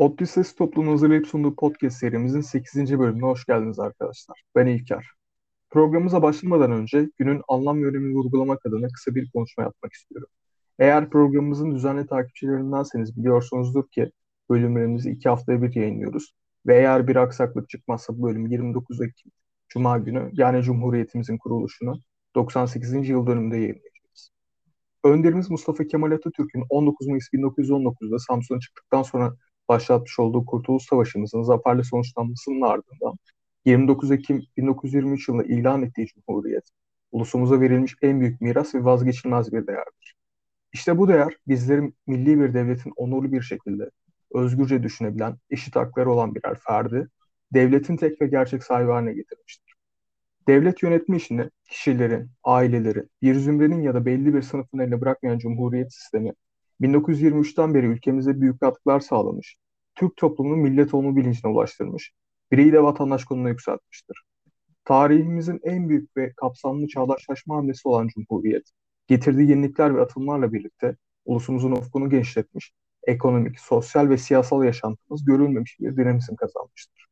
ODTÜ Ses Topluluğu'nun hazırlayıp sunduğu podcast serimizin 8. bölümüne hoş geldiniz arkadaşlar. Ben İlker. Programımıza başlamadan önce günün anlam ve önemini vurgulamak adına kısa bir konuşma yapmak istiyorum. Eğer programımızın düzenli takipçilerindenseniz biliyorsunuzdur ki bölümlerimizi iki haftaya bir yayınlıyoruz. Ve eğer bir aksaklık çıkmazsa bu bölüm 29 Ekim Cuma günü yani Cumhuriyetimizin kuruluşunu 98. yıl dönümünde yayınlayacağız. Önderimiz Mustafa Kemal Atatürk'ün 19 Mayıs 1919'da Samsun'a çıktıktan sonra başlatmış olduğu Kurtuluş Savaşı'mızın zaferle sonuçlanmasının ardından 29 Ekim 1923 yılında ilan ettiği Cumhuriyet, ulusumuza verilmiş en büyük miras ve vazgeçilmez bir değerdir. İşte bu değer bizleri milli bir devletin onurlu bir şekilde özgürce düşünebilen, eşit hakları olan birer ferdi, devletin tek ve gerçek sahibi haline getirmiştir. Devlet yönetme işini kişilerin, ailelerin, bir zümrenin ya da belli bir sınıfın eline bırakmayan cumhuriyet sistemi 1923'ten beri ülkemize büyük katkılar sağlamış, Türk toplumunu millet olma bilincine ulaştırmış, bireyi de vatandaş konumuna yükseltmiştir. Tarihimizin en büyük ve kapsamlı çağdaşlaşma hamlesi olan Cumhuriyet, getirdiği yenilikler ve atılımlarla birlikte ulusumuzun ufkunu genişletmiş, ekonomik, sosyal ve siyasal yaşantımız görülmemiş bir dinamizm kazanmıştır.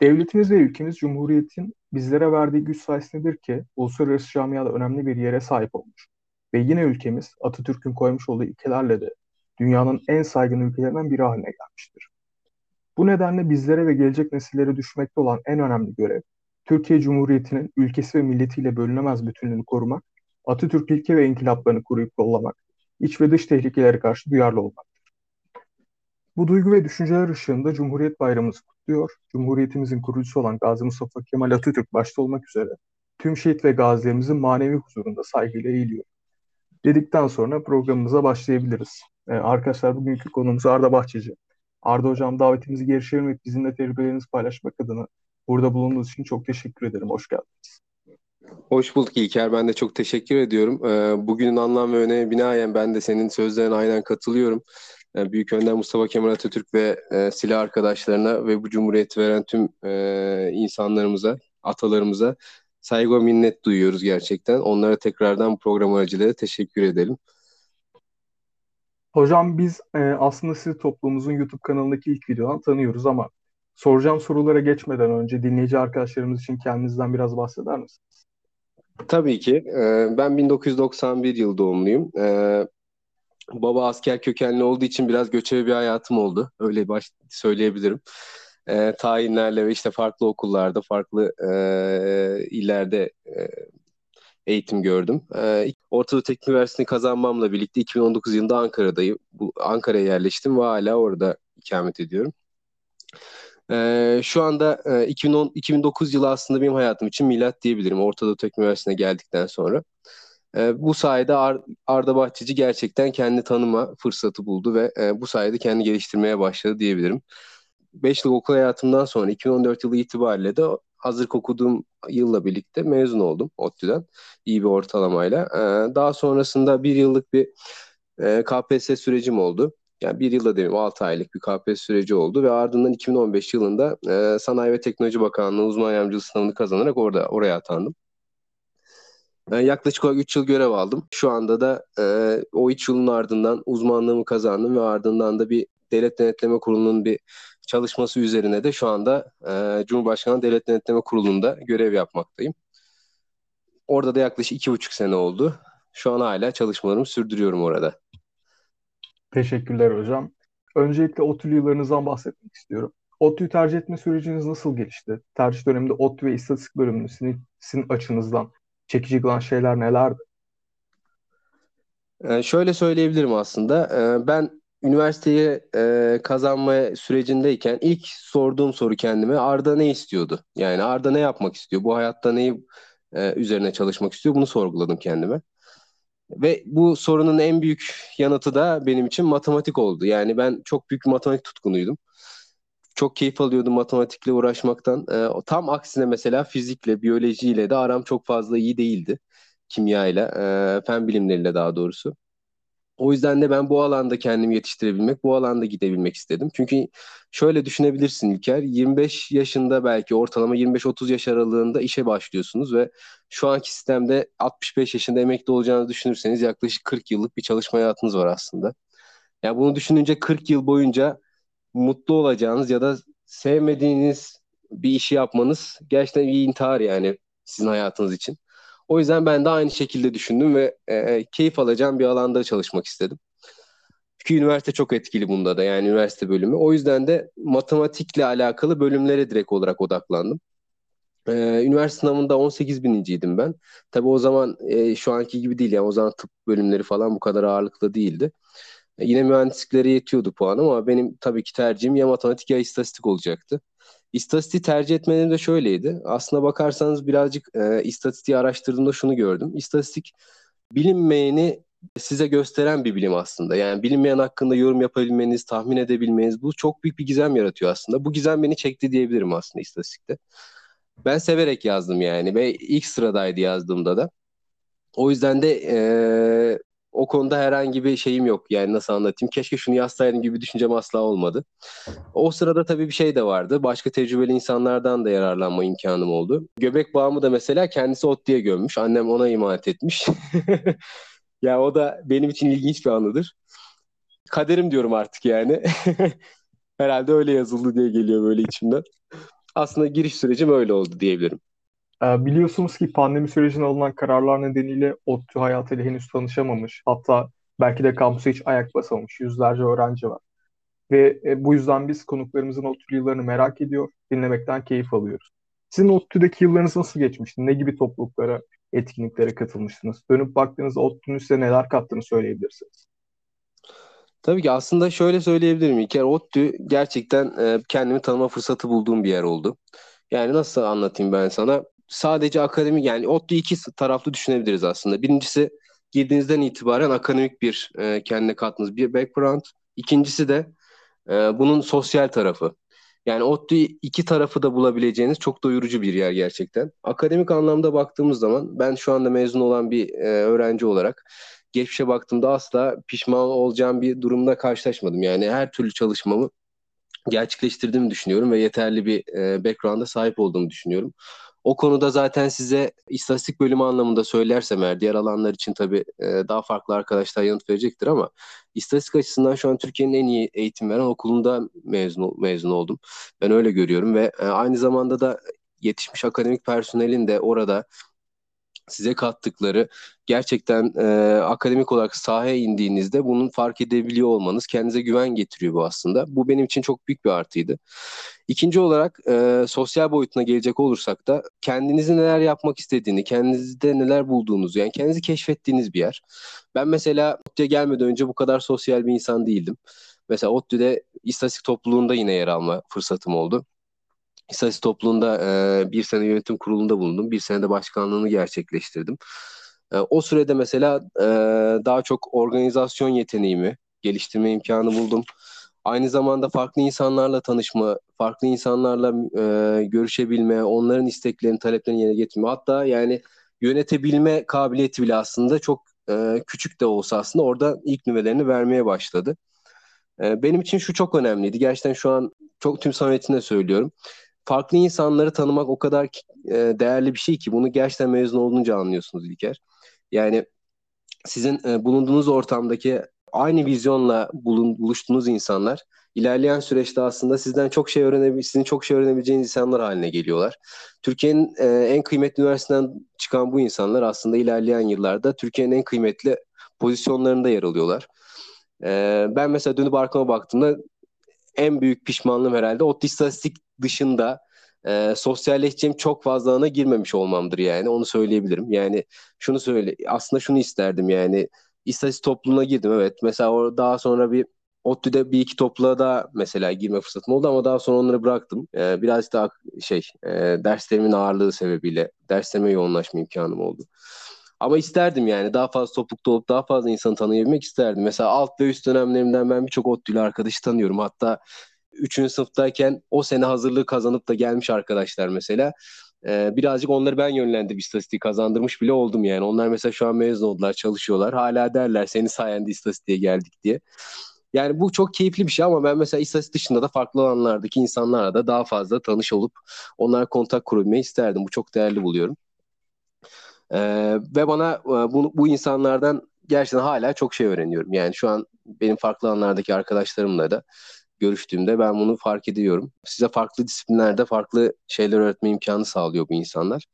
Devletimiz ve ülkemiz Cumhuriyet'in bizlere verdiği güç sayesindedir ki uluslararası camiada önemli bir yere sahip olmuş. Ve yine ülkemiz Atatürk'ün koymuş olduğu ilkelerle de dünyanın en saygın ülkelerinden biri haline gelmiştir. Bu nedenle bizlere ve gelecek nesillere düşmekte olan en önemli görev, Türkiye Cumhuriyeti'nin ülkesi ve milletiyle bölünemez bütünlüğünü korumak, Atatürk ilke ve inkılaplarını koruyup kollamak, iç ve dış tehlikelere karşı duyarlı olmaktır. Bu duygu ve düşünceler ışığında Cumhuriyet Bayramımızı kutluyor, Cumhuriyetimizin kurucusu olan Gazi Mustafa Kemal Atatürk başta olmak üzere tüm şehit ve gazilerimizin manevi huzurunda saygıyla eğiliyor. Dedikten sonra programımıza başlayabiliriz. Ee, arkadaşlar bugünkü konumuz Arda Bahçeci. Arda Hocam davetimizi geri çevirmek, bizimle tecrübelerinizi paylaşmak adına burada bulunduğunuz için çok teşekkür ederim. Hoş geldiniz. Hoş bulduk İlker. Ben de çok teşekkür ediyorum. Ee, bugünün anlam ve önemi binaen ben de senin sözlerine aynen katılıyorum. Ee, Büyük Önder Mustafa Kemal Atatürk ve e, silah arkadaşlarına ve bu cumhuriyeti veren tüm e, insanlarımıza, atalarımıza saygı ve minnet duyuyoruz gerçekten. Onlara tekrardan program aracılığıyla teşekkür edelim. Hocam biz e, aslında sizi toplumumuzun YouTube kanalındaki ilk videodan tanıyoruz ama soracağım sorulara geçmeden önce dinleyici arkadaşlarımız için kendinizden biraz bahseder misiniz? Tabii ki. E, ben 1991 yıl doğumluyum. E, baba asker kökenli olduğu için biraz göçebe bir hayatım oldu. Öyle baş söyleyebilirim. E, tayinlerle ve işte farklı okullarda, farklı e, illerde e, eğitim gördüm. E, Orta Doğu Teknik Üniversitesi'ni kazanmamla birlikte 2019 yılında Ankara'dayım. Bu Ankara'ya yerleştim ve hala orada ikamet ediyorum. E, şu anda e, 2010 2009 yılı aslında benim hayatım için milat diyebilirim. Orta Doğu Teknik Üniversitesi'ne geldikten sonra. E, bu sayede Ar Arda Bahçeci gerçekten kendi tanıma fırsatı buldu ve e, bu sayede kendi geliştirmeye başladı diyebilirim. 5 yıl okul hayatımdan sonra 2014 yılı itibariyle de hazır okuduğum yılla birlikte mezun oldum ODTÜ'den iyi bir ortalamayla. Ee, daha sonrasında bir yıllık bir e, KPSS sürecim oldu. Yani bir yılda demeyeyim 6 aylık bir KPSS süreci oldu ve ardından 2015 yılında e, Sanayi ve Teknoloji Bakanlığı uzman yardımcılığı sınavını kazanarak orada oraya atandım. Ben yaklaşık olarak 3 yıl görev aldım. Şu anda da e, o 3 yılın ardından uzmanlığımı kazandım ve ardından da bir Devlet Denetleme Kurulu'nun bir çalışması üzerine de şu anda e, Cumhurbaşkanı Devlet Denetleme Kurulu'nda görev yapmaktayım. Orada da yaklaşık iki buçuk sene oldu. Şu an hala çalışmalarımı sürdürüyorum orada. Teşekkürler hocam. Öncelikle ODTÜ yıllarınızdan bahsetmek istiyorum. ODTÜ'yü tercih etme süreciniz nasıl gelişti? Tercih döneminde ODTÜ ve istatistik bölümünü sizin, sizin açınızdan çekici kılan şeyler nelerdi? Ee, şöyle söyleyebilirim aslında. Ee, ben üniversiteyi e, kazanma sürecindeyken ilk sorduğum soru kendime Arda ne istiyordu? Yani Arda ne yapmak istiyor? Bu hayatta neyi e, üzerine çalışmak istiyor? Bunu sorguladım kendime. Ve bu sorunun en büyük yanıtı da benim için matematik oldu. Yani ben çok büyük matematik tutkunuydum. Çok keyif alıyordum matematikle uğraşmaktan. E, tam aksine mesela fizikle, biyolojiyle de aram çok fazla iyi değildi. Kimyayla, e, fen bilimleriyle daha doğrusu. O yüzden de ben bu alanda kendimi yetiştirebilmek, bu alanda gidebilmek istedim. Çünkü şöyle düşünebilirsin İlker, 25 yaşında belki ortalama 25-30 yaş aralığında işe başlıyorsunuz ve şu anki sistemde 65 yaşında emekli olacağınızı düşünürseniz yaklaşık 40 yıllık bir çalışma hayatınız var aslında. Yani bunu düşününce 40 yıl boyunca mutlu olacağınız ya da sevmediğiniz bir işi yapmanız gerçekten bir intihar yani sizin hayatınız için. O yüzden ben de aynı şekilde düşündüm ve e, keyif alacağım bir alanda çalışmak istedim. Çünkü üniversite çok etkili bunda da yani üniversite bölümü. O yüzden de matematikle alakalı bölümlere direkt olarak odaklandım. Ee, üniversite sınavında 18 bininciydim ben. Tabii o zaman e, şu anki gibi değil yani o zaman tıp bölümleri falan bu kadar ağırlıklı değildi. E, yine mühendisliklere yetiyordu puan ama benim tabii ki tercihim ya matematik ya istatistik olacaktı. İstatistiği tercih etmenim de şöyleydi. Aslına bakarsanız birazcık e, istatistiği araştırdığımda şunu gördüm. İstatistik bilinmeyeni size gösteren bir bilim aslında. Yani bilinmeyen hakkında yorum yapabilmeniz, tahmin edebilmeniz bu çok büyük bir gizem yaratıyor aslında. Bu gizem beni çekti diyebilirim aslında istatistikte. Ben severek yazdım yani ve ilk sıradaydı yazdığımda da. O yüzden de e, o konuda herhangi bir şeyim yok. Yani nasıl anlatayım? Keşke şunu yazsaydım gibi düşüncem asla olmadı. O sırada tabii bir şey de vardı. Başka tecrübeli insanlardan da yararlanma imkanım oldu. Göbek bağımı da mesela kendisi ot diye gömmüş. Annem ona imanet etmiş. ya o da benim için ilginç bir anıdır. Kaderim diyorum artık yani. Herhalde öyle yazıldı diye geliyor böyle içimden. Aslında giriş sürecim öyle oldu diyebilirim. Ee, biliyorsunuz ki pandemi sürecinde alınan kararlar nedeniyle ODTÜ hayatıyla henüz tanışamamış. Hatta belki de kampüse hiç ayak basamamış yüzlerce öğrenci var. Ve e, bu yüzden biz konuklarımızın ODTÜ yıllarını merak ediyor, dinlemekten keyif alıyoruz. Sizin ODTÜ'deki yıllarınız nasıl geçmişti? Ne gibi topluluklara, etkinliklere katılmıştınız? Dönüp baktığınızda ODTÜ'nün size neler kattığını söyleyebilirsiniz. Tabii ki aslında şöyle söyleyebilirim İlker. ODTÜ gerçekten e, kendimi tanıma fırsatı bulduğum bir yer oldu. Yani nasıl anlatayım ben sana? Sadece akademik yani ODTÜ iki taraflı düşünebiliriz aslında. Birincisi girdiğinizden itibaren akademik bir e, kendine kattığınız bir background. İkincisi de e, bunun sosyal tarafı. Yani ODTÜ iki tarafı da bulabileceğiniz çok doyurucu bir yer gerçekten. Akademik anlamda baktığımız zaman ben şu anda mezun olan bir e, öğrenci olarak geçmişe baktığımda asla pişman olacağım bir durumda karşılaşmadım. Yani her türlü çalışmamı gerçekleştirdiğimi düşünüyorum ve yeterli bir e, background'a sahip olduğumu düşünüyorum. O konuda zaten size istatistik bölümü anlamında söylersem eğer diğer alanlar için tabii e, daha farklı arkadaşlar yanıt verecektir ama istatistik açısından şu an Türkiye'nin en iyi eğitim veren okulunda mezun mezun oldum. Ben öyle görüyorum ve e, aynı zamanda da yetişmiş akademik personelin de orada size kattıkları gerçekten e, akademik olarak sahaya indiğinizde bunun fark edebiliyor olmanız kendinize güven getiriyor bu aslında. Bu benim için çok büyük bir artıydı. İkinci olarak e, sosyal boyutuna gelecek olursak da kendinizi neler yapmak istediğini, kendinizde neler bulduğunuzu yani kendinizi keşfettiğiniz bir yer. Ben mesela ODTÜ'ye gelmeden önce bu kadar sosyal bir insan değildim. Mesela ODTÜ'de istatistik topluluğunda yine yer alma fırsatım oldu. İstatistik topluluğunda e, bir sene yönetim kurulunda bulundum. Bir sene de başkanlığını gerçekleştirdim. E, o sürede mesela e, daha çok organizasyon yeteneğimi geliştirme imkanı buldum. Aynı zamanda farklı insanlarla tanışma, farklı insanlarla e, görüşebilme, onların isteklerini, taleplerini yerine getirme. Hatta yani yönetebilme kabiliyeti bile aslında çok e, küçük de olsa aslında orada ilk nüvelerini vermeye başladı. E, benim için şu çok önemliydi. Gerçekten şu an çok tüm samimiyetimle söylüyorum farklı insanları tanımak o kadar e, değerli bir şey ki bunu gerçekten mezun olunca anlıyorsunuz İlker. Yani sizin e, bulunduğunuz ortamdaki aynı vizyonla bulun, buluştuğunuz insanlar ilerleyen süreçte aslında sizden çok şey öğrenebil sizin çok şey öğrenebileceğiniz insanlar haline geliyorlar. Türkiye'nin e, en kıymetli üniversiteden çıkan bu insanlar aslında ilerleyen yıllarda Türkiye'nin en kıymetli pozisyonlarında yer alıyorlar. E, ben mesela dönüp arkama baktığımda en büyük pişmanlığım herhalde o istatistik dışında e, sosyalleşeceğim çok fazla ana girmemiş olmamdır yani onu söyleyebilirim. Yani şunu söyle aslında şunu isterdim yani istatistik topluluğuna girdim evet mesela o daha sonra bir ODTÜ'de bir iki topluluğa da mesela girme fırsatım oldu ama daha sonra onları bıraktım. Ee, biraz daha şey e, derslerimin ağırlığı sebebiyle derslerime yoğunlaşma imkanım oldu. Ama isterdim yani daha fazla toplulukta olup daha fazla insanı tanıyabilmek isterdim. Mesela alt ve üst dönemlerimden ben birçok ODTÜ'lü arkadaşı tanıyorum. Hatta 3. sınıftayken o sene hazırlığı kazanıp da gelmiş arkadaşlar mesela. Ee, birazcık onları ben yönlendirip istatistiği kazandırmış bile oldum yani. Onlar mesela şu an mezun oldular, çalışıyorlar. Hala derler senin sayende istatistiğe geldik diye. Yani bu çok keyifli bir şey ama ben mesela istatistik dışında da farklı alanlardaki insanlarla da daha fazla tanış olup onlara kontak kurabilmeyi isterdim. Bu çok değerli buluyorum. Ee, ve bana e, bu, bu insanlardan gerçekten hala çok şey öğreniyorum. Yani şu an benim farklı alanlardaki arkadaşlarımla da görüştüğümde ben bunu fark ediyorum. Size farklı disiplinlerde farklı şeyler öğretme imkanı sağlıyor bu insanlar.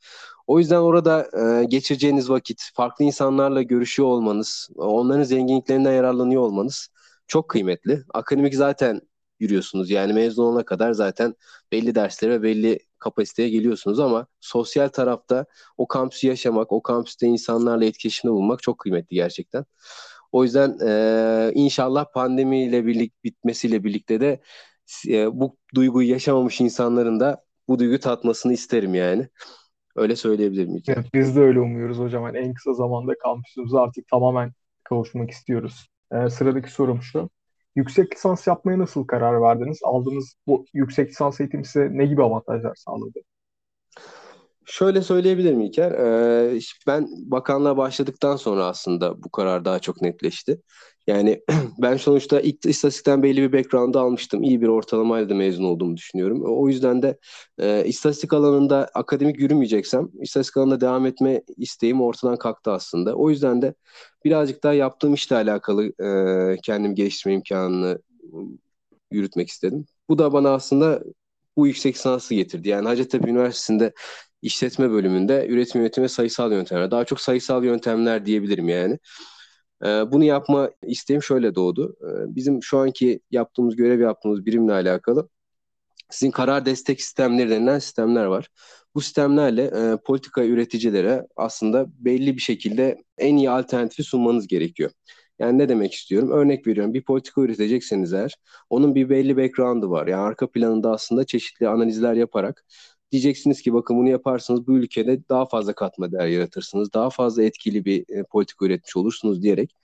O yüzden orada e, geçireceğiniz vakit, farklı insanlarla görüşüyor olmanız, onların zenginliklerinden yararlanıyor olmanız çok kıymetli. Akademik zaten yürüyorsunuz. Yani mezun olana kadar zaten belli derslere belli kapasiteye geliyorsunuz ama sosyal tarafta o kampüsü yaşamak, o kampüste insanlarla etkileşimde bulunmak çok kıymetli gerçekten. O yüzden e, inşallah pandemiyle birlik bitmesiyle birlikte de e, bu duyguyu yaşamamış insanların da bu duyguyu tatmasını isterim yani. Öyle söyleyebilirim. Evet, biz de öyle umuyoruz hocam. Yani en kısa zamanda kampüsümüze artık tamamen kavuşmak istiyoruz. Ee, sıradaki sorum şu. Yüksek lisans yapmaya nasıl karar verdiniz? Aldığınız bu yüksek lisans eğitim size ne gibi avantajlar sağladı? Şöyle söyleyebilirim İlker. Ee, ben bakanlığa başladıktan sonra aslında bu karar daha çok netleşti. Yani ben sonuçta ilk istatistikten belli bir background almıştım. İyi bir ortalamayla da mezun olduğumu düşünüyorum. O yüzden de e, istatistik alanında akademik yürümeyeceksem istatistik alanında devam etme isteğim ortadan kalktı aslında. O yüzden de birazcık daha yaptığım işle alakalı e, kendimi geliştirme imkanını yürütmek istedim. Bu da bana aslında bu yüksek lisansı getirdi. Yani Hacettepe Üniversitesi'nde işletme bölümünde üretim yönetimi sayısal yöntemler. Daha çok sayısal yöntemler diyebilirim yani. Ee, bunu yapma isteğim şöyle doğdu. Ee, bizim şu anki yaptığımız, görev yaptığımız birimle alakalı sizin karar destek sistemleri denilen sistemler var. Bu sistemlerle e, politika üreticilere aslında belli bir şekilde en iyi alternatifi sunmanız gerekiyor. Yani ne demek istiyorum? Örnek veriyorum bir politika üretecekseniz eğer onun bir belli background'ı var. Yani arka planında aslında çeşitli analizler yaparak Diyeceksiniz ki bakın bunu yaparsanız bu ülkede daha fazla katma değer yaratırsınız. Daha fazla etkili bir e, politika üretmiş olursunuz diyerek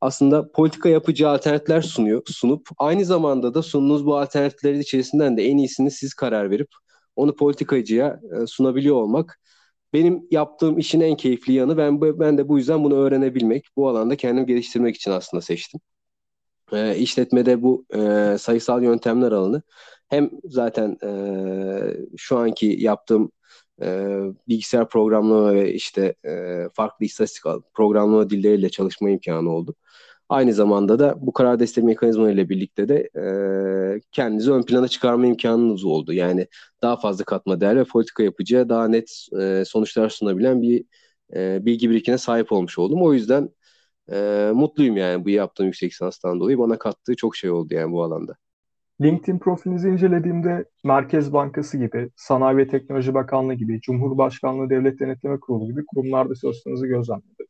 aslında politika yapıcı alternatifler sunuyor, sunup aynı zamanda da sunduğunuz bu alternatiflerin içerisinden de en iyisini siz karar verip onu politikacıya e, sunabiliyor olmak benim yaptığım işin en keyifli yanı. Ben ben de bu yüzden bunu öğrenebilmek, bu alanda kendimi geliştirmek için aslında seçtim. E, işletmede bu e, sayısal yöntemler alanı hem zaten e, şu anki yaptığım e, bilgisayar programlama ve işte e, farklı istatistik programlama dilleriyle çalışma imkanı oldu. Aynı zamanda da bu karar destek mekanizmaları ile birlikte de e, kendinizi ön plana çıkarma imkanınız oldu. Yani daha fazla katma değer ve politika yapıcıya daha net e, sonuçlar sunabilen bir e, bilgi birikine sahip olmuş oldum. O yüzden e, mutluyum yani bu yaptığım yüksek lisanstan dolayı. Bana kattığı çok şey oldu yani bu alanda. LinkedIn profilinizi incelediğimde Merkez Bankası gibi, Sanayi ve Teknoloji Bakanlığı gibi, Cumhurbaşkanlığı Devlet Denetleme Kurulu gibi kurumlarda çalıştığınızı gözlemledim.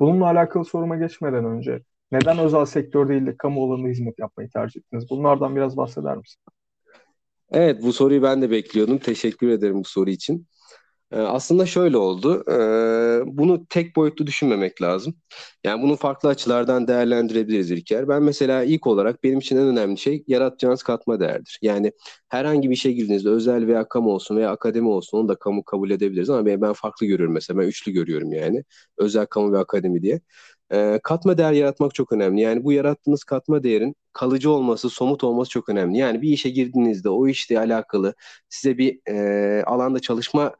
Bununla alakalı soruma geçmeden önce neden özel sektör değil de kamu alanında hizmet yapmayı tercih ettiniz? Bunlardan biraz bahseder misin? Evet bu soruyu ben de bekliyordum. Teşekkür ederim bu soru için. Ee, aslında şöyle oldu. Ee, bunu tek boyutlu düşünmemek lazım. Yani bunu farklı açılardan değerlendirebiliriz İlker. Ben mesela ilk olarak benim için en önemli şey yaratacağınız katma değerdir. Yani herhangi bir işe girdiğinizde özel veya kamu olsun veya akademi olsun onu da kamu kabul edebiliriz ama ben, farklı görüyorum mesela. Ben üçlü görüyorum yani. Özel, kamu ve akademi diye. Ee, katma değer yaratmak çok önemli. Yani bu yarattığınız katma değerin kalıcı olması, somut olması çok önemli. Yani bir işe girdiğinizde o işle alakalı size bir e, alanda çalışma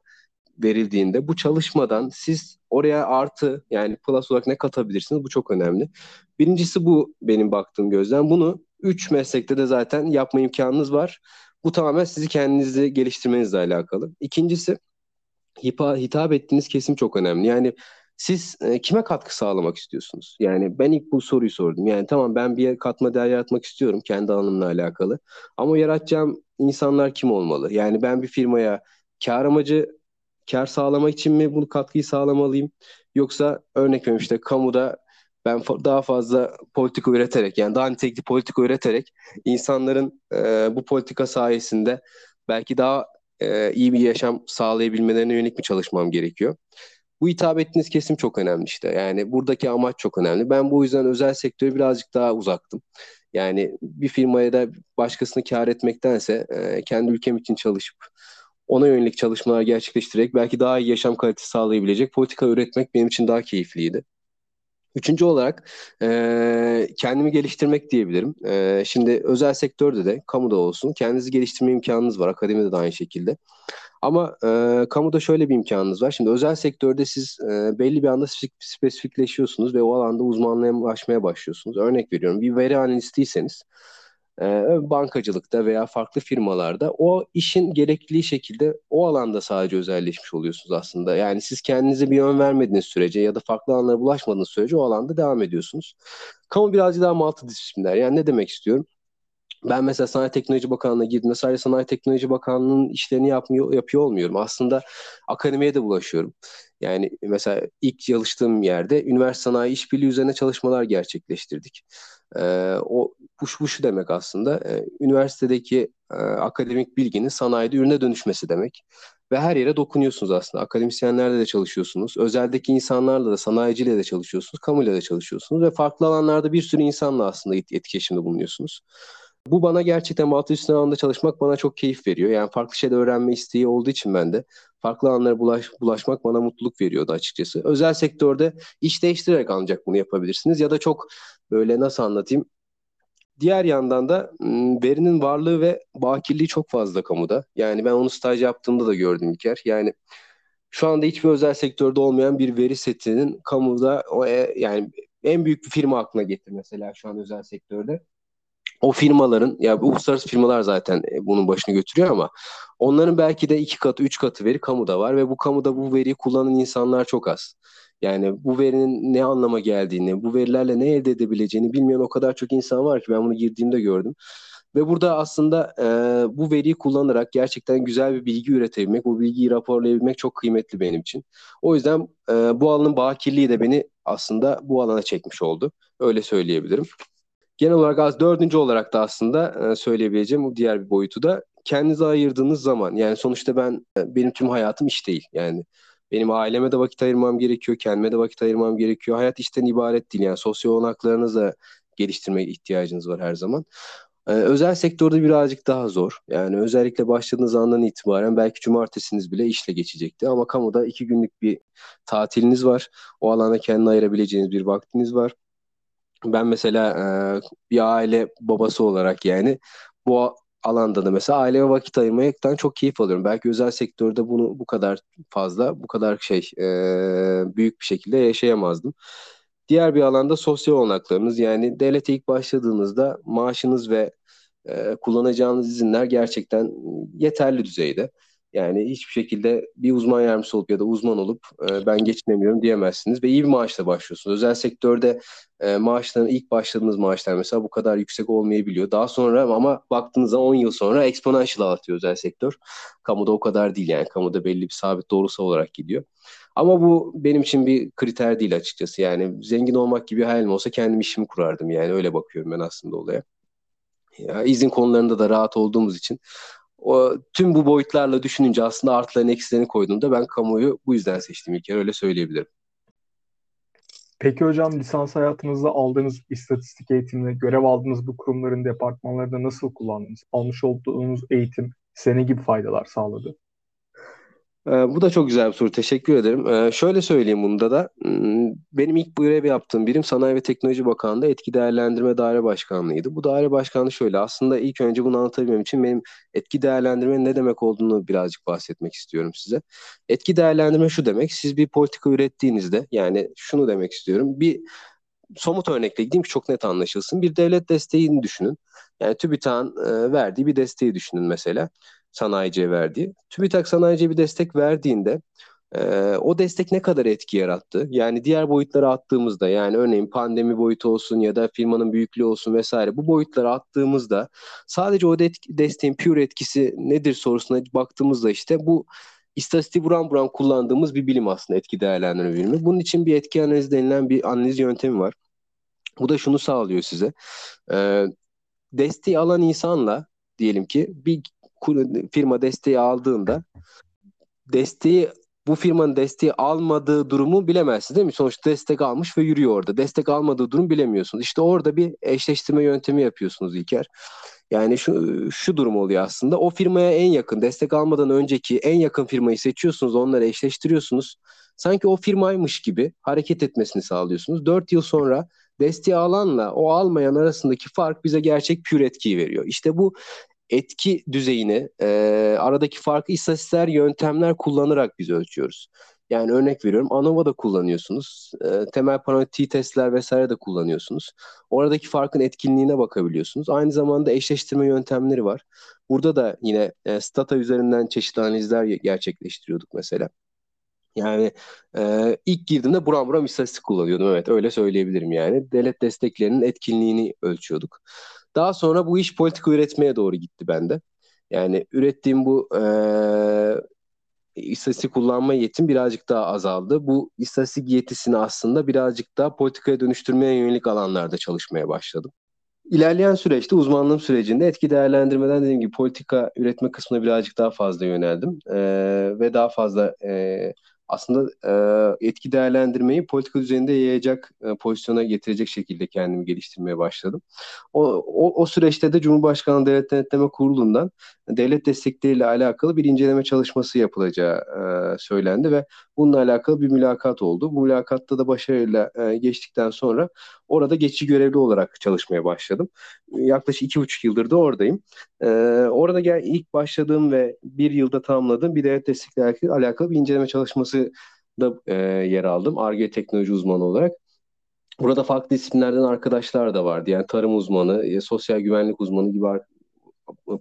verildiğinde bu çalışmadan siz oraya artı yani plus olarak ne katabilirsiniz bu çok önemli. Birincisi bu benim baktığım gözden. Bunu üç meslekte de zaten yapma imkanınız var. Bu tamamen sizi kendinizi geliştirmenizle alakalı. İkincisi hitap ettiğiniz kesim çok önemli. Yani siz e, kime katkı sağlamak istiyorsunuz? Yani ben ilk bu soruyu sordum. Yani tamam ben bir katma değer yaratmak istiyorum kendi alanımla alakalı. Ama yaratacağım insanlar kim olmalı? Yani ben bir firmaya kar amacı kar sağlamak için mi bunu katkıyı sağlamalıyım? Yoksa örnek veriyorum işte kamuda ben daha fazla politika üreterek yani daha nitelikli politika üreterek insanların e, bu politika sayesinde belki daha e, iyi bir yaşam sağlayabilmelerine yönelik mi çalışmam gerekiyor? Bu hitap ettiğiniz kesim çok önemli işte. Yani buradaki amaç çok önemli. Ben bu yüzden özel sektöre birazcık daha uzaktım. Yani bir firmaya da başkasını kar etmektense e, kendi ülkem için çalışıp ona yönelik çalışmalar gerçekleştirerek belki daha iyi yaşam kalitesi sağlayabilecek politika üretmek benim için daha keyifliydi. Üçüncü olarak e, kendimi geliştirmek diyebilirim. E, şimdi özel sektörde de, kamuda olsun kendinizi geliştirme imkanınız var. Akademide de aynı şekilde. Ama e, kamuda şöyle bir imkanınız var. Şimdi özel sektörde siz e, belli bir anda spesifikleşiyorsunuz ve o alanda uzmanlaşmaya başlıyorsunuz. Örnek veriyorum bir veri analistiyseniz bankacılıkta veya farklı firmalarda o işin gerekliliği şekilde o alanda sadece özelleşmiş oluyorsunuz aslında. Yani siz kendinize bir yön vermediğiniz sürece ya da farklı alanlara bulaşmadığınız sürece o alanda devam ediyorsunuz. Kamu birazcık daha multidisipliner. Yani ne demek istiyorum? Ben mesela Sanayi Teknoloji Bakanlığı'na girdiğimde sadece Sanayi Teknoloji Bakanlığı'nın işlerini yapmıyor, yapıyor olmuyorum. Aslında akademiye de bulaşıyorum. Yani mesela ilk çalıştığım yerde üniversite sanayi işbirliği üzerine çalışmalar gerçekleştirdik. Ee, o bu, bu demek aslında e, üniversitedeki e, akademik bilginin sanayide ürüne dönüşmesi demek. Ve her yere dokunuyorsunuz aslında. Akademisyenlerle de çalışıyorsunuz. Özeldeki insanlarla da, sanayiciyle de çalışıyorsunuz. Kamuyla da çalışıyorsunuz. Ve farklı alanlarda bir sürü insanla aslında etkileşimde bulunuyorsunuz. Bu bana gerçekten multidisipliner alanda çalışmak bana çok keyif veriyor. Yani farklı şeyler öğrenme isteği olduğu için ben de farklı alanlara bulaş, bulaşmak bana mutluluk veriyordu açıkçası. Özel sektörde iş değiştirerek ancak bunu yapabilirsiniz ya da çok böyle nasıl anlatayım Diğer yandan da verinin varlığı ve bakirliği çok fazla kamuda. Yani ben onu staj yaptığımda da gördüm İlker. Yani şu anda hiçbir özel sektörde olmayan bir veri setinin kamuda o e, yani en büyük bir firma aklına getir mesela şu an özel sektörde o firmaların ya bu uluslararası firmalar zaten e, bunun başını götürüyor ama onların belki de iki katı, üç katı veri kamuda var ve bu kamuda bu veriyi kullanan insanlar çok az. Yani bu verinin ne anlama geldiğini, bu verilerle ne elde edebileceğini bilmeyen o kadar çok insan var ki ben bunu girdiğimde gördüm. Ve burada aslında e, bu veriyi kullanarak gerçekten güzel bir bilgi üretebilmek, bu bilgiyi raporlayabilmek çok kıymetli benim için. O yüzden e, bu alanın bakirliği de beni aslında bu alana çekmiş oldu. Öyle söyleyebilirim. Genel olarak az dördüncü olarak da aslında e, söyleyebileceğim bu diğer bir boyutu da kendinize ayırdığınız zaman yani sonuçta ben e, benim tüm hayatım iş değil yani benim aileme de vakit ayırmam gerekiyor kendime de vakit ayırmam gerekiyor hayat işten ibaret değil yani sosyal olanaklarınızı da geliştirmeye ihtiyacınız var her zaman ee, özel sektörde birazcık daha zor. Yani özellikle başladığınız andan itibaren belki cumartesiniz bile işle geçecekti. Ama kamuda iki günlük bir tatiliniz var. O alana kendine ayırabileceğiniz bir vaktiniz var ben mesela e, bir aile babası olarak yani bu alanda da mesela aileye vakit ayırmaktan çok keyif alıyorum. Belki özel sektörde bunu bu kadar fazla, bu kadar şey e, büyük bir şekilde yaşayamazdım. Diğer bir alanda sosyal olanaklarınız yani devlete ilk başladığınızda maaşınız ve e, kullanacağınız izinler gerçekten yeterli düzeyde. Yani hiçbir şekilde bir uzman yardımcısı olup ya da uzman olup e, ben geçinemiyorum diyemezsiniz ve iyi bir maaşla başlıyorsunuz. Özel sektörde e, maaşların ilk başladığınız maaşlar mesela bu kadar yüksek olmayabiliyor. Daha sonra ama baktığınızda 10 yıl sonra exponential artıyor özel sektör. Kamuda o kadar değil yani kamuda belli bir sabit doğrusal olarak gidiyor. Ama bu benim için bir kriter değil açıkçası. Yani zengin olmak gibi hayalim olsa kendim işimi kurardım yani öyle bakıyorum ben aslında olaya. Ya, izin konularında da rahat olduğumuz için o, tüm bu boyutlarla düşününce aslında artılarını eksilerini koyduğumda ben kamuoyu bu yüzden seçtim ilk kere öyle söyleyebilirim. Peki hocam lisans hayatınızda aldığınız istatistik eğitiminde görev aldığınız bu kurumların departmanlarında nasıl kullandınız? Almış olduğunuz eğitim size ne gibi faydalar sağladı? Ee, bu da çok güzel bir soru. Teşekkür ederim. Ee, şöyle söyleyeyim bunda da. Hmm, benim ilk bu yaptığım birim Sanayi ve Teknoloji Bakanlığı Etki Değerlendirme Daire Başkanlığı'ydı. Bu daire başkanlığı şöyle. Aslında ilk önce bunu anlatabilmem için benim etki değerlendirmenin ne demek olduğunu birazcık bahsetmek istiyorum size. Etki değerlendirme şu demek. Siz bir politika ürettiğinizde yani şunu demek istiyorum. Bir somut örnekle gideyim ki çok net anlaşılsın. Bir devlet desteğini düşünün. Yani TÜBİTAK'ın e, verdiği bir desteği düşünün mesela sanayiciye verdiği. TÜBİTAK sanayiciye bir destek verdiğinde e, o destek ne kadar etki yarattı? Yani diğer boyutlara attığımızda yani örneğin pandemi boyutu olsun ya da firmanın büyüklüğü olsun vesaire bu boyutlara attığımızda sadece o desteğin pure etkisi nedir sorusuna baktığımızda işte bu istatistiği buran buran kullandığımız bir bilim aslında etki değerlendirme bilimi. Bunun için bir etki analizi denilen bir analiz yöntemi var. Bu da şunu sağlıyor size. E, desteği alan insanla diyelim ki bir firma desteği aldığında desteği bu firmanın desteği almadığı durumu bilemezsiniz değil mi? Sonuçta destek almış ve yürüyor orada. Destek almadığı durum bilemiyorsunuz. İşte orada bir eşleştirme yöntemi yapıyorsunuz İlker. Yani şu, şu durum oluyor aslında. O firmaya en yakın, destek almadan önceki en yakın firmayı seçiyorsunuz, onları eşleştiriyorsunuz. Sanki o firmaymış gibi hareket etmesini sağlıyorsunuz. Dört yıl sonra desteği alanla o almayan arasındaki fark bize gerçek pür etkiyi veriyor. İşte bu etki düzeyini, e, aradaki farkı istatistikler, yöntemler kullanarak biz ölçüyoruz. Yani örnek veriyorum ANOVA da kullanıyorsunuz. E, temel panoramik t-testler vesaire de kullanıyorsunuz. Oradaki farkın etkinliğine bakabiliyorsunuz. Aynı zamanda eşleştirme yöntemleri var. Burada da yine e, Stata üzerinden çeşitli analizler gerçekleştiriyorduk mesela. Yani e, ilk girdiğimde buram buram istatistik kullanıyordum. Evet öyle söyleyebilirim yani. Devlet desteklerinin etkinliğini ölçüyorduk. Daha sonra bu iş politika üretmeye doğru gitti bende. Yani ürettiğim bu e, istatistik kullanma yetim birazcık daha azaldı. Bu istatistik yetisini aslında birazcık daha politikaya dönüştürmeye yönelik alanlarda çalışmaya başladım. İlerleyen süreçte uzmanlığım sürecinde etki değerlendirmeden dediğim gibi politika üretme kısmına birazcık daha fazla yöneldim. Ee, ve daha fazla e, aslında e, etki değerlendirmeyi politika düzeyinde yayacak e, pozisyona getirecek şekilde kendimi geliştirmeye başladım. O, o, o süreçte de Cumhurbaşkanlığı Devlet Denetleme Kurulu'ndan devlet destekleriyle alakalı bir inceleme çalışması yapılacağı e, söylendi ve bununla alakalı bir mülakat oldu. Bu mülakatta da başarıyla e, geçtikten sonra orada geçici görevli olarak çalışmaya başladım. Yaklaşık iki buçuk yıldır da oradayım. E, orada gel, ilk başladığım ve bir yılda tamamladığım bir devlet destekleri alakalı bir inceleme çalışması da e, yer aldım. ARGE teknoloji uzmanı olarak. Burada farklı disiplinlerden arkadaşlar da vardı. Yani tarım uzmanı, e, sosyal güvenlik uzmanı gibi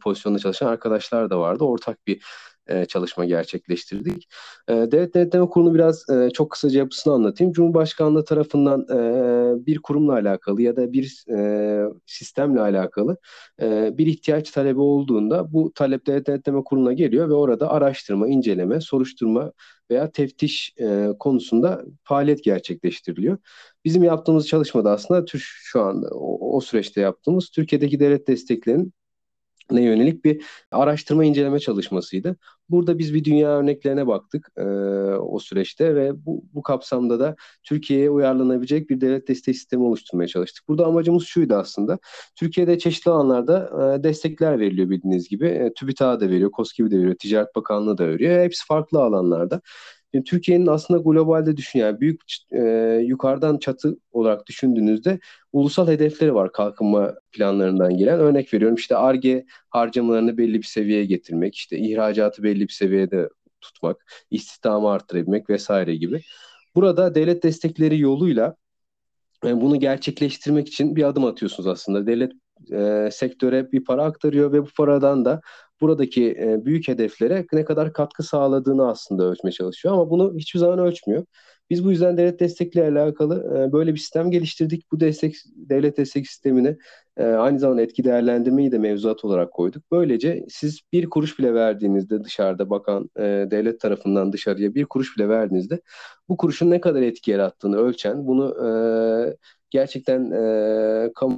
pozisyonda çalışan arkadaşlar da vardı. Ortak bir e, çalışma gerçekleştirdik. E, Devlet Denetleme Kurulu biraz e, çok kısaca yapısını anlatayım. Cumhurbaşkanlığı tarafından e, bir kurumla alakalı ya da bir e, sistemle alakalı e, bir ihtiyaç talebi olduğunda bu talep Devlet Denetleme Kurulu'na geliyor ve orada araştırma, inceleme, soruşturma veya teftiş e, konusunda faaliyet gerçekleştiriliyor. Bizim yaptığımız çalışmada aslında şu anda o, o süreçte yaptığımız Türkiye'deki devlet desteklerinin ne yönelik bir araştırma inceleme çalışmasıydı. Burada biz bir dünya örneklerine baktık e, o süreçte ve bu, bu kapsamda da Türkiye'ye uyarlanabilecek bir devlet destek sistemi oluşturmaya çalıştık. Burada amacımız şuydu aslında. Türkiye'de çeşitli alanlarda e, destekler veriliyor bildiğiniz gibi. E, TÜBİTAK da veriyor, KOSGİB de veriyor, Ticaret Bakanlığı da veriyor. Hepsi farklı alanlarda. Türkiye'nin aslında globalde düşün yani büyük e, yukarıdan çatı olarak düşündüğünüzde ulusal hedefleri var kalkınma planlarından gelen. Örnek veriyorum işte ARGE harcamalarını belli bir seviyeye getirmek, işte ihracatı belli bir seviyede tutmak, istihdamı arttırabilmek vesaire gibi. Burada devlet destekleri yoluyla e, bunu gerçekleştirmek için bir adım atıyorsunuz aslında. Devlet e, sektöre bir para aktarıyor ve bu paradan da buradaki e, büyük hedeflere ne kadar katkı sağladığını aslında ölçmeye çalışıyor ama bunu hiçbir zaman ölçmüyor. Biz bu yüzden devlet destekle alakalı e, böyle bir sistem geliştirdik. Bu destek devlet destek sistemini e, aynı zamanda etki değerlendirmeyi de mevzuat olarak koyduk. Böylece siz bir kuruş bile verdiğinizde dışarıda bakan e, devlet tarafından dışarıya bir kuruş bile verdiğinizde bu kuruşun ne kadar etki yarattığını ölçen, bunu e, gerçekten e, kamu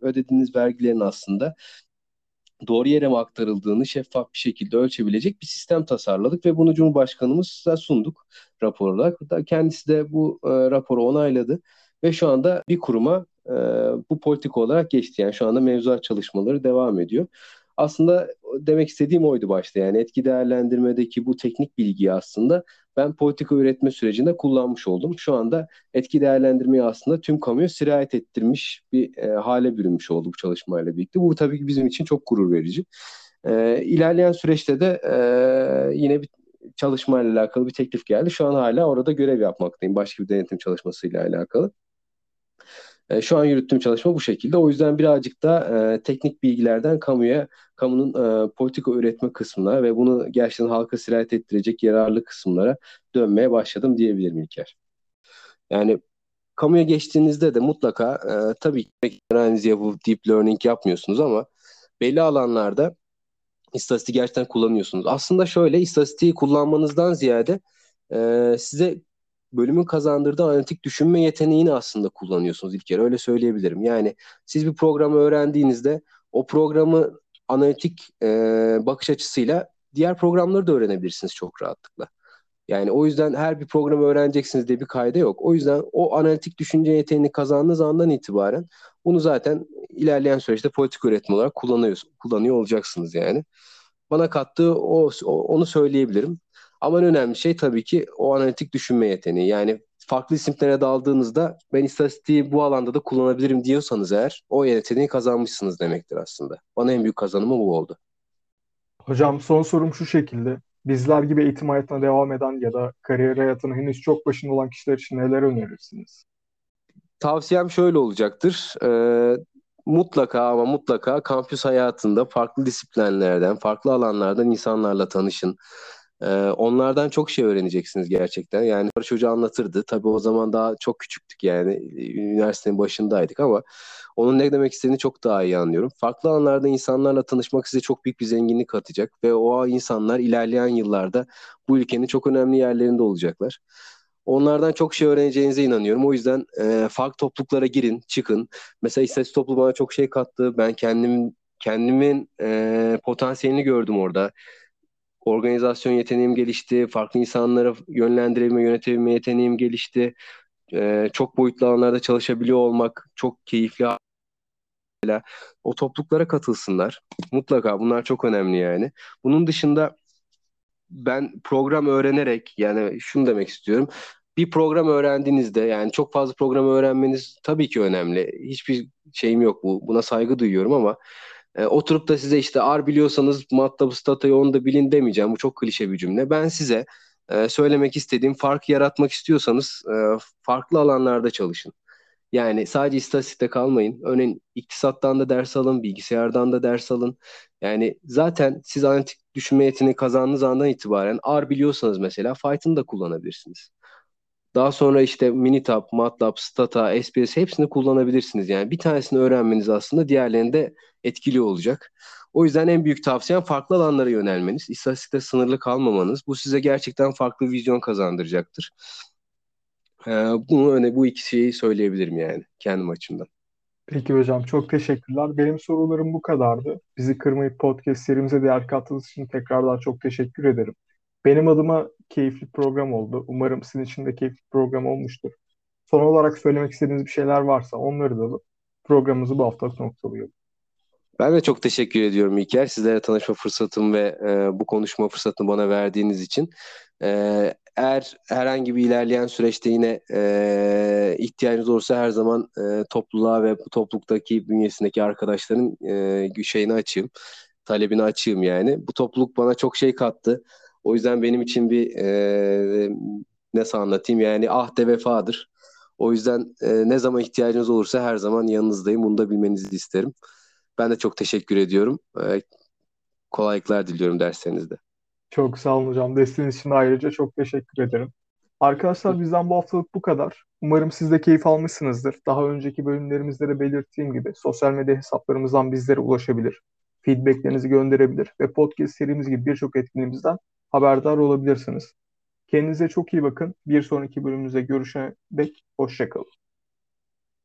ödediğiniz vergilerin aslında doğru yere mi aktarıldığını şeffaf bir şekilde ölçebilecek bir sistem tasarladık ve bunu Cumhurbaşkanımıza sunduk rapor olarak. Kendisi de bu e, raporu onayladı ve şu anda bir kuruma e, bu politika olarak geçti. Yani şu anda mevzuat çalışmaları devam ediyor. Aslında demek istediğim oydu başta yani etki değerlendirmedeki bu teknik bilgiyi aslında ben politika üretme sürecinde kullanmış oldum. Şu anda etki değerlendirmeyi aslında tüm kamuya sirayet ettirmiş bir e, hale bürünmüş oldu bu çalışmayla birlikte. Bu tabii ki bizim için çok gurur verici. E, ilerleyen süreçte de e, yine bir çalışmayla alakalı bir teklif geldi. Şu an hala orada görev yapmaktayım. Başka bir denetim çalışmasıyla alakalı. E, şu an yürüttüğüm çalışma bu şekilde. O yüzden birazcık da e, teknik bilgilerden kamuya, kamunun e, politika üretme kısmına ve bunu gerçekten halka sirayet ettirecek yararlı kısımlara dönmeye başladım diyebilirim İlker. Yani kamuya geçtiğinizde de mutlaka e, tabii ki analiz yapıp deep learning yapmıyorsunuz ama belli alanlarda istatistiği gerçekten kullanıyorsunuz. Aslında şöyle istatistiği kullanmanızdan ziyade e, size bölümün kazandırdığı analitik düşünme yeteneğini aslında kullanıyorsunuz ilk kere öyle söyleyebilirim. Yani siz bir programı öğrendiğinizde o programı analitik e, bakış açısıyla diğer programları da öğrenebilirsiniz çok rahatlıkla. Yani o yüzden her bir programı öğreneceksiniz diye bir kayda yok. O yüzden o analitik düşünce yeteneğini kazandığınız andan itibaren bunu zaten ilerleyen süreçte politik üretim olarak kullanıyor, kullanıyor olacaksınız yani. Bana kattığı o, onu söyleyebilirim. Ama en önemli şey tabii ki o analitik düşünme yeteneği. Yani farklı isimlere daldığınızda ben istatistiği bu alanda da kullanabilirim diyorsanız eğer o yeteneği kazanmışsınız demektir aslında. Bana en büyük kazanımı bu oldu. Hocam son sorum şu şekilde. bizler gibi eğitim hayatına devam eden ya da kariyer hayatının henüz çok başında olan kişiler için neler önerirsiniz? Tavsiyem şöyle olacaktır. Ee, mutlaka ama mutlaka kampüs hayatında farklı disiplinlerden, farklı alanlardan insanlarla tanışın. Ee, onlardan çok şey öğreneceksiniz gerçekten. Yani Hoca anlatırdı. Tabii o zaman daha çok küçüktük yani. Üniversitenin başındaydık ama onun ne demek istediğini çok daha iyi anlıyorum. Farklı alanlarda insanlarla tanışmak size çok büyük bir zenginlik katacak ve o insanlar ilerleyen yıllarda bu ülkenin çok önemli yerlerinde olacaklar. Onlardan çok şey öğreneceğinize inanıyorum. O yüzden e, farklı topluluklara girin, çıkın. Mesela istatistik topluluğu bana çok şey kattı. Ben kendim kendimin e, potansiyelini gördüm orada. Organizasyon yeteneğim gelişti. Farklı insanlara yönlendirebilme, yönetebilme yeteneğim gelişti. E, çok boyutlu alanlarda çalışabiliyor olmak çok keyifli. O topluluklara katılsınlar. Mutlaka bunlar çok önemli yani. Bunun dışında ben program öğrenerek yani şunu demek istiyorum. Bir program öğrendiğinizde yani çok fazla program öğrenmeniz tabii ki önemli. Hiçbir şeyim yok bu. Buna saygı duyuyorum ama e, oturup da size işte R biliyorsanız MATLAB, Stata'yı onu da bilin demeyeceğim. Bu çok klişe bir cümle. Ben size e, söylemek istediğim farkı yaratmak istiyorsanız e, farklı alanlarda çalışın. Yani sadece istatistikte kalmayın. Örneğin iktisattan da ders alın, bilgisayardan da ders alın. Yani zaten siz analitik düşünme yeteneği kazandığınız andan itibaren R biliyorsanız mesela Python da kullanabilirsiniz. Daha sonra işte Minitab, MATLAB, Stata, SPS hepsini kullanabilirsiniz. Yani bir tanesini öğrenmeniz aslında diğerlerinde etkili olacak. O yüzden en büyük tavsiyem farklı alanlara yönelmeniz, istatistikte sınırlı kalmamanız. Bu size gerçekten farklı vizyon kazandıracaktır. Ee, bunu öne bu iki şeyi söyleyebilirim yani kendim açımdan. Peki hocam çok teşekkürler. Benim sorularım bu kadardı. Bizi kırmayıp podcast serimize değer kattığınız için tekrardan çok teşekkür ederim. Benim adıma keyifli program oldu. Umarım sizin için de keyifli program olmuştur. Son olarak söylemek istediğiniz bir şeyler varsa onları da alıp programımızı bu haftalık noktalayalım. Ben de çok teşekkür ediyorum İlker. Sizlere tanışma fırsatım ve e, bu konuşma fırsatını bana verdiğiniz için. E, eğer herhangi bir ilerleyen süreçte yine e, ihtiyacınız olursa her zaman e, topluluğa ve bu topluluktaki bünyesindeki arkadaşların e, şeyini açayım. Talebini açayım yani. Bu topluluk bana çok şey kattı. O yüzden benim için bir e, nasıl anlatayım yani ahde vefadır. O yüzden e, ne zaman ihtiyacınız olursa her zaman yanınızdayım. Bunu da bilmenizi isterim. Ben de çok teşekkür ediyorum. E, kolaylıklar diliyorum derslerinizde. Çok sağ olun hocam. Desteğiniz için ayrıca çok teşekkür ederim. Arkadaşlar bizden bu haftalık bu kadar. Umarım siz de keyif almışsınızdır. Daha önceki bölümlerimizde de belirttiğim gibi sosyal medya hesaplarımızdan bizlere ulaşabilir, feedbacklerinizi gönderebilir ve podcast serimiz gibi birçok etkinliğimizden haberdar olabilirsiniz. Kendinize çok iyi bakın. Bir sonraki bölümümüzde görüşene dek hoşçakalın.